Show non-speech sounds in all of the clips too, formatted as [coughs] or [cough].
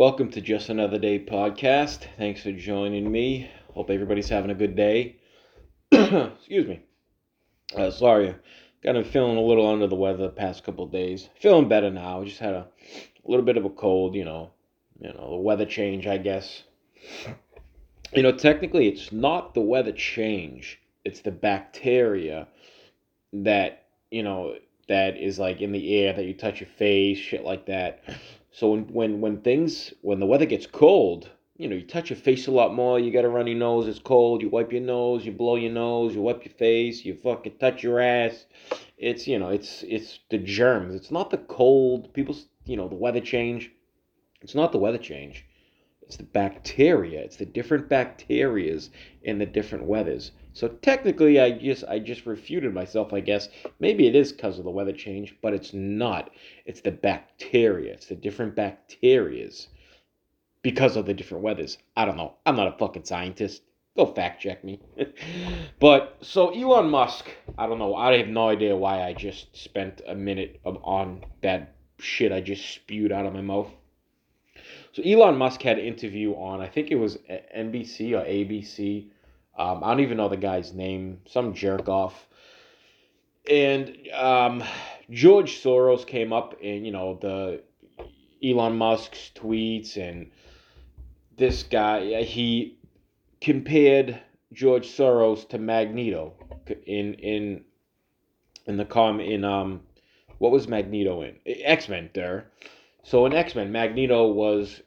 Welcome to Just Another Day podcast. Thanks for joining me. Hope everybody's having a good day. [clears throat] Excuse me. Uh, sorry, kind of feeling a little under the weather the past couple days. Feeling better now. Just had a, a little bit of a cold, you know, you know, the weather change, I guess. You know, technically, it's not the weather change; it's the bacteria that you know that is like in the air that you touch your face, shit like that. So when when when things when the weather gets cold, you know, you touch your face a lot more. You got a runny nose. It's cold. You wipe your nose. You blow your nose. You wipe your face. You fucking touch your ass. It's you know, it's it's the germs. It's not the cold. People, you know, the weather change. It's not the weather change. It's the bacteria. It's the different bacterias in the different weathers. So technically, I just I just refuted myself. I guess maybe it is because of the weather change, but it's not. It's the bacteria. It's the different bacterias because of the different weathers. I don't know. I'm not a fucking scientist. Go fact check me. [laughs] but so Elon Musk, I don't know. I have no idea why I just spent a minute of, on that shit I just spewed out of my mouth. So Elon Musk had an interview on, I think it was NBC or ABC. Um, I don't even know the guy's name. Some jerk off. And um, George Soros came up in, you know, the Elon Musk's tweets and this guy, he compared George Soros to Magneto in in in the com in um what was Magneto in X Men there. So in X Men, Magneto was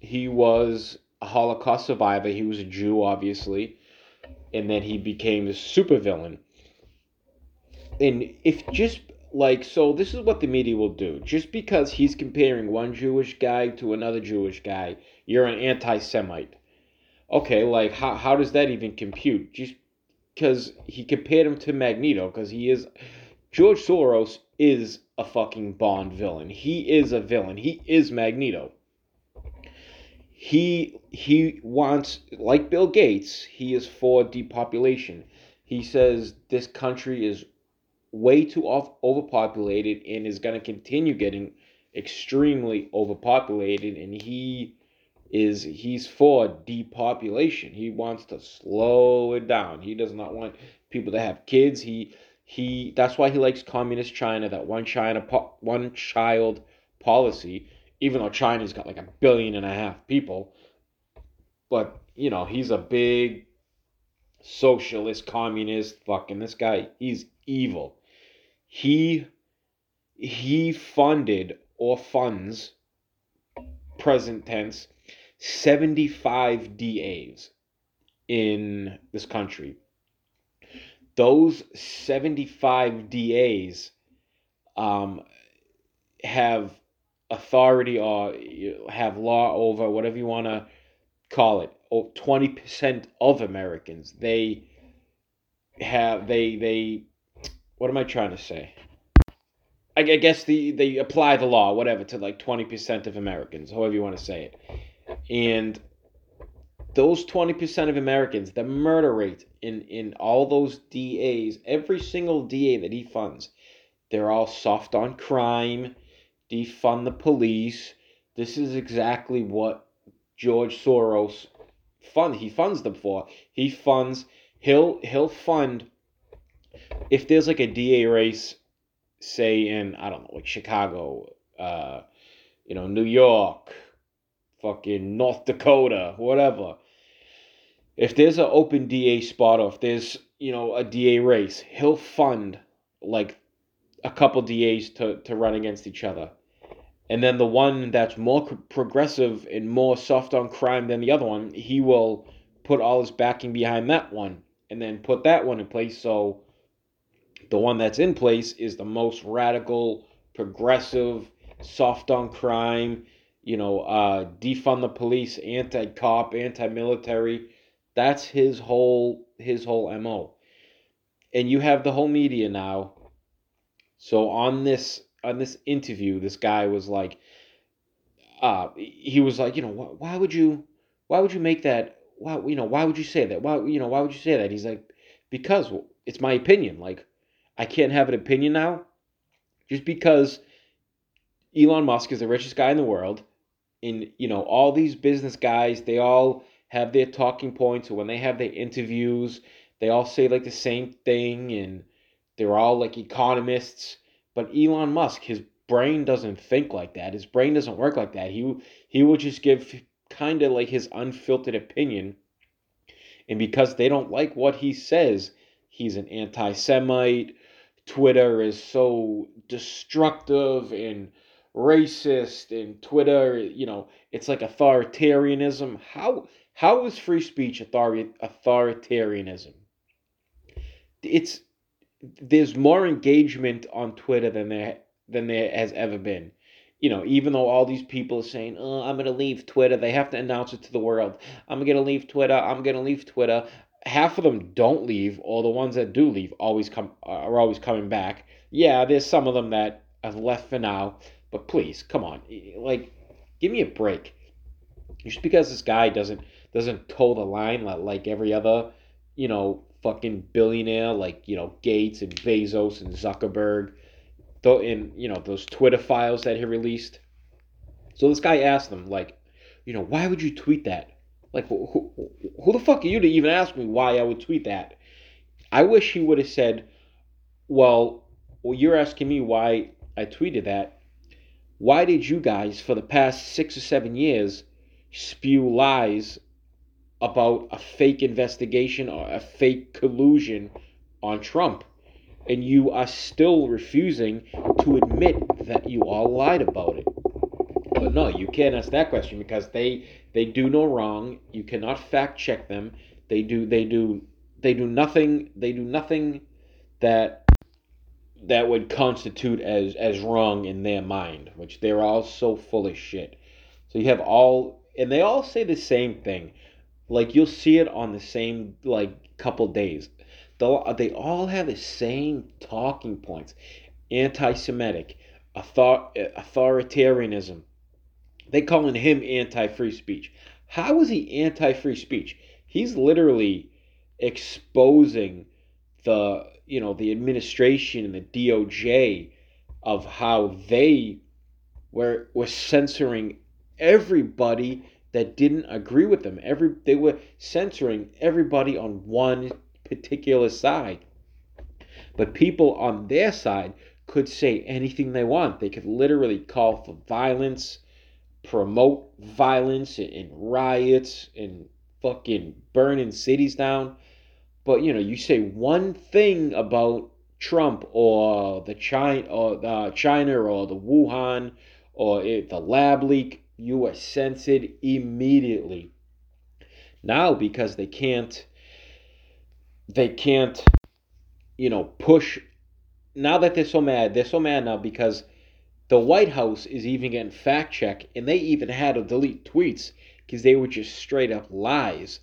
he was a Holocaust survivor. He was a Jew, obviously, and then he became a supervillain. And if just like so, this is what the media will do. Just because he's comparing one Jewish guy to another Jewish guy, you're an anti-Semite. Okay, like how how does that even compute? Just because he compared him to Magneto, because he is George Soros is a fucking Bond villain. He is a villain. He is Magneto. He he wants like Bill Gates, he is for depopulation. He says this country is way too off, overpopulated and is going to continue getting extremely overpopulated and he is he's for depopulation. He wants to slow it down. He does not want people to have kids. He he that's why he likes communist China, that one China one child policy, even though China's got like a billion and a half people. But, you know, he's a big socialist, communist, fucking this guy, he's evil. He he funded or funds present tense 75 DAs in this country those 75 DAs um, have authority or have law over whatever you want to call it 20% of Americans they have they they what am I trying to say? I, I guess the they apply the law whatever to like 20% of Americans however you want to say it. And those 20% of Americans, the murder rate in, in all those DAs, every single DA that he funds, they're all soft on crime, defund the police. This is exactly what George Soros fund he funds them for. He funds he'll he'll fund if there's like a DA race, say in I don't know, like Chicago, uh, you know, New York, fucking North Dakota, whatever. If there's an open DA spot or if there's, you know, a DA race, he'll fund like a couple DAs to, to run against each other. And then the one that's more progressive and more soft on crime than the other one, he will put all his backing behind that one and then put that one in place. So the one that's in place is the most radical, progressive, soft on crime, you know, uh, defund the police, anti cop, anti military. That's his whole his whole MO. And you have the whole media now. So on this on this interview, this guy was like uh he was like, you know, why, why would you why would you make that why you know, why would you say that? Why you know, why would you say that? He's like because it's my opinion. Like I can't have an opinion now just because Elon Musk is the richest guy in the world in you know all these business guys they all have their talking points when they have their interviews they all say like the same thing and they're all like economists but elon musk his brain doesn't think like that his brain doesn't work like that he he will just give kind of like his unfiltered opinion and because they don't like what he says he's an anti-semite twitter is so destructive and racist and Twitter, you know, it's like authoritarianism. How how is free speech author- authoritarianism? It's there's more engagement on Twitter than there than there has ever been. You know, even though all these people are saying, "Oh, I'm gonna leave Twitter," they have to announce it to the world. I'm gonna leave Twitter. I'm gonna leave Twitter. Half of them don't leave, or the ones that do leave always come are always coming back. Yeah, there's some of them that have left for now, but please, come on, like, give me a break. Just because this guy doesn't doesn't toe the line like every other, you know, fucking billionaire like you know Gates and Bezos and Zuckerberg, though in you know those Twitter files that he released. So this guy asked them like, you know, why would you tweet that? Like, who, who, who the fuck are you to even ask me why I would tweet that? I wish he would have said, well, well, you're asking me why I tweeted that why did you guys, for the past six or seven years, spew lies about a fake investigation or a fake collusion on Trump? And you are still refusing to admit that you all lied about it. But no, you can't ask that question because they they do no wrong. You cannot fact check them. They do they do they do nothing they do nothing that that would constitute as as wrong in their mind, which they're all so full of shit. So you have all, and they all say the same thing. Like you'll see it on the same like couple days. They'll, uh, they all have the same talking points: anti-Semitic, author, authoritarianism. They calling him anti-free speech. How is he anti-free speech? He's literally exposing the you know the administration and the DOJ of how they were were censoring everybody that didn't agree with them. Every they were censoring everybody on one particular side. But people on their side could say anything they want. They could literally call for violence, promote violence and riots and fucking burning cities down. But you know, you say one thing about Trump or the China or the China or the Wuhan or it, the lab leak, you are censored immediately. Now, because they can't, they can't, you know, push. Now that they're so mad, they're so mad now because the White House is even getting fact checked, and they even had to delete tweets because they were just straight up lies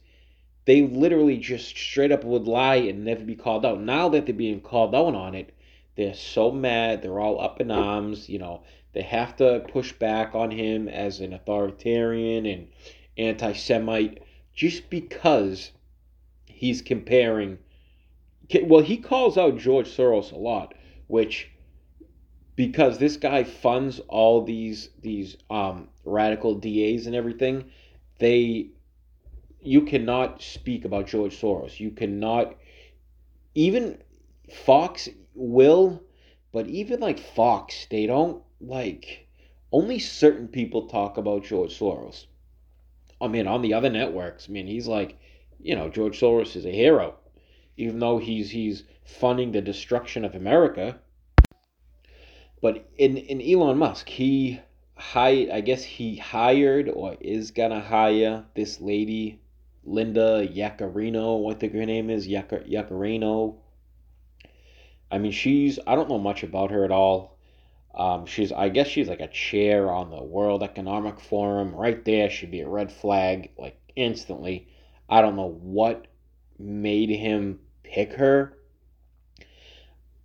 they literally just straight up would lie and never be called out. Now that they're being called out on it, they're so mad. They're all up in arms. You know, they have to push back on him as an authoritarian and anti Semite just because he's comparing. Well, he calls out George Soros a lot, which because this guy funds all these these um, radical DAs and everything, they you cannot speak about George Soros. You cannot even Fox will, but even like Fox, they don't like only certain people talk about George Soros. I mean, on the other networks, I mean, he's like, you know, George Soros is a hero, even though he's he's funding the destruction of America. But in in Elon Musk, he hired, I guess he hired or is gonna hire this lady Linda Yaccarino, what the her name is, Yaccarino. I mean, she's, I don't know much about her at all. Um, she's, I guess she's like a chair on the World Economic Forum. Right there should be a red flag, like instantly. I don't know what made him pick her.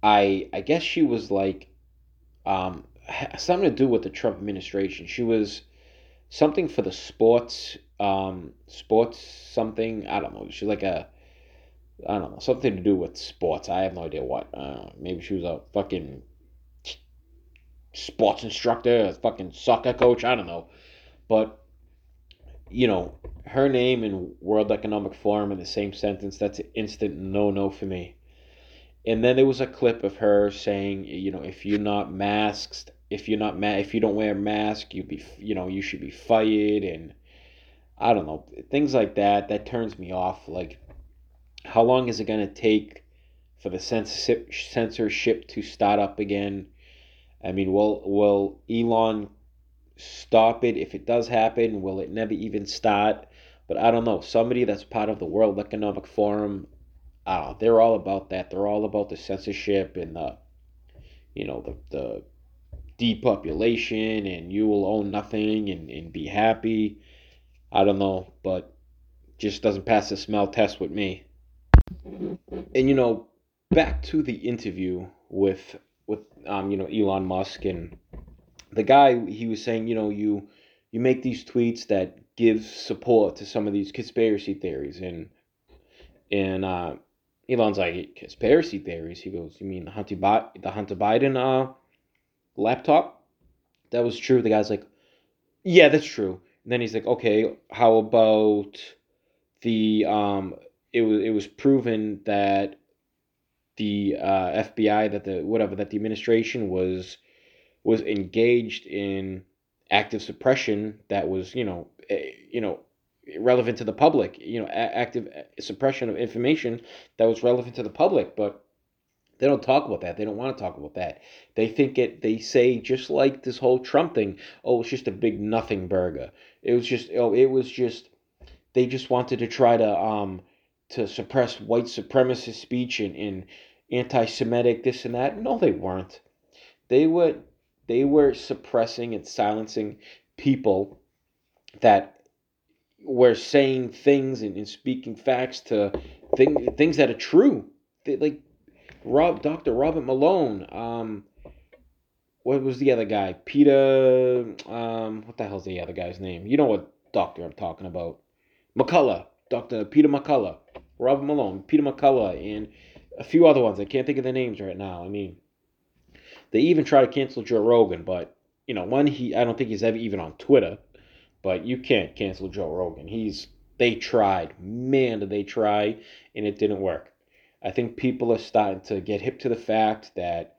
I, I guess she was like, um, something to do with the Trump administration. She was something for the sports um, sports something. I don't know. She's like a, I don't know, something to do with sports. I have no idea what. Uh, maybe she was a fucking sports instructor, a fucking soccer coach. I don't know. but you know, her name in World Economic Forum in the same sentence, that's an instant no no for me. And then there was a clip of her saying, you know, if you're not masked, if you're not ma- if you don't wear a mask, you be, you know, you should be fired, and I don't know things like that. That turns me off. Like, how long is it gonna take for the censorship to start up again? I mean, will will Elon stop it if it does happen? Will it never even start? But I don't know. Somebody that's part of the World Economic Forum, I. They're all about that. They're all about the censorship and the, you know, the the depopulation and you will own nothing and, and be happy. I don't know, but just doesn't pass the smell test with me. And you know, back to the interview with with um, you know, Elon Musk and the guy he was saying, you know, you you make these tweets that give support to some of these conspiracy theories and and uh Elon's like conspiracy theories. He goes, "You mean the Hunter, Bi- the Hunter Biden uh, laptop. That was true. The guy's like, yeah, that's true. And then he's like, okay, how about the um? It was it was proven that the uh, FBI that the whatever that the administration was was engaged in active suppression that was you know eh, you know relevant to the public you know active eh, suppression of information that was relevant to the public but they don't talk about that. They don't want to talk about that. They think it. They say just like this whole Trump thing. Oh, it's just a big nothing burger. It was just. Oh, it was just. They just wanted to try to um to suppress white supremacist speech and, and anti-Semitic this and that. No, they weren't. They were they were suppressing and silencing people that were saying things and, and speaking facts to thing, things that are true. They, like Rob, Dr. Robert Malone. Um, what was the other guy? Peter. Um, what the hell's the other guy's name? You know what doctor I'm talking about? McCullough. Dr. Peter McCullough. Robert Malone. Peter McCullough. And a few other ones. I can't think of the names right now. I mean, they even try to cancel Joe Rogan, but you know, one he I don't think he's ever even on Twitter. But you can't cancel Joe Rogan. He's they tried, man, did they try, and it didn't work. I think people are starting to get hip to the fact that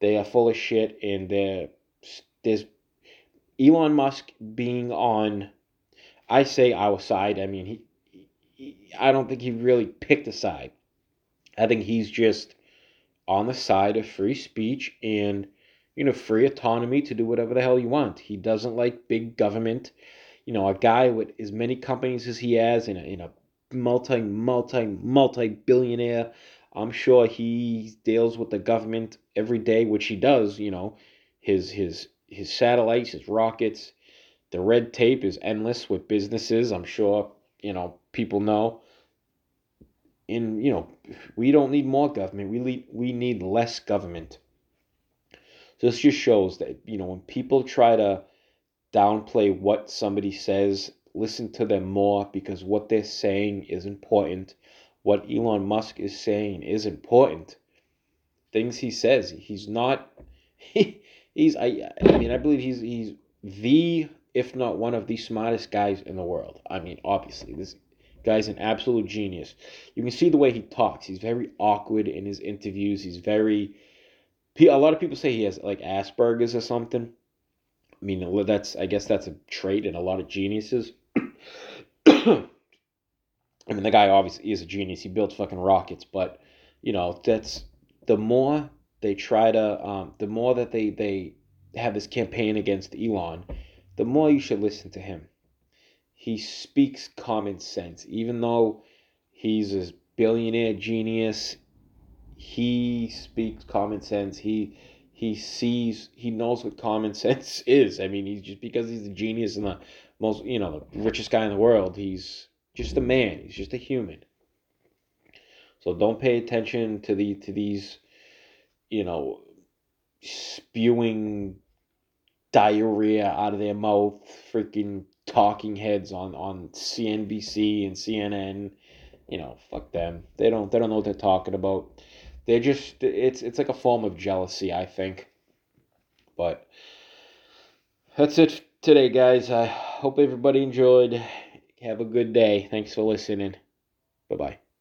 they are full of shit and there's Elon Musk being on, I say our side. I mean, he, he, I don't think he really picked a side. I think he's just on the side of free speech and, you know, free autonomy to do whatever the hell you want. He doesn't like big government. You know, a guy with as many companies as he has in a, in a multi, multi, multi billionaire. I'm sure he deals with the government every day, which he does. You know, his his his satellites, his rockets, the red tape is endless with businesses. I'm sure you know people know. And you know, we don't need more government. We need we need less government. So this just shows that you know when people try to downplay what somebody says listen to them more because what they're saying is important. What Elon Musk is saying is important. Things he says, he's not. He, [laughs] he's I. I mean, I believe he's he's the if not one of the smartest guys in the world. I mean, obviously, this guy's an absolute genius. You can see the way he talks. He's very awkward in his interviews. He's very. A lot of people say he has like Asperger's or something. I mean, that's I guess that's a trait in a lot of geniuses. [coughs] I mean, the guy obviously is a genius. He builds fucking rockets, but you know that's the more they try to, um, the more that they they have this campaign against Elon, the more you should listen to him. He speaks common sense, even though he's a billionaire genius. He speaks common sense. He he sees he knows what common [laughs] sense is. I mean, he's just because he's a genius and the most you know the richest guy in the world. He's just a man. He's just a human. So don't pay attention to the to these, you know, spewing diarrhea out of their mouth, freaking talking heads on on CNBC and CNN. You know, fuck them. They don't they don't know what they're talking about. They're just it's it's like a form of jealousy, I think. But that's it today, guys. I hope everybody enjoyed. Have a good day. Thanks for listening. Bye bye.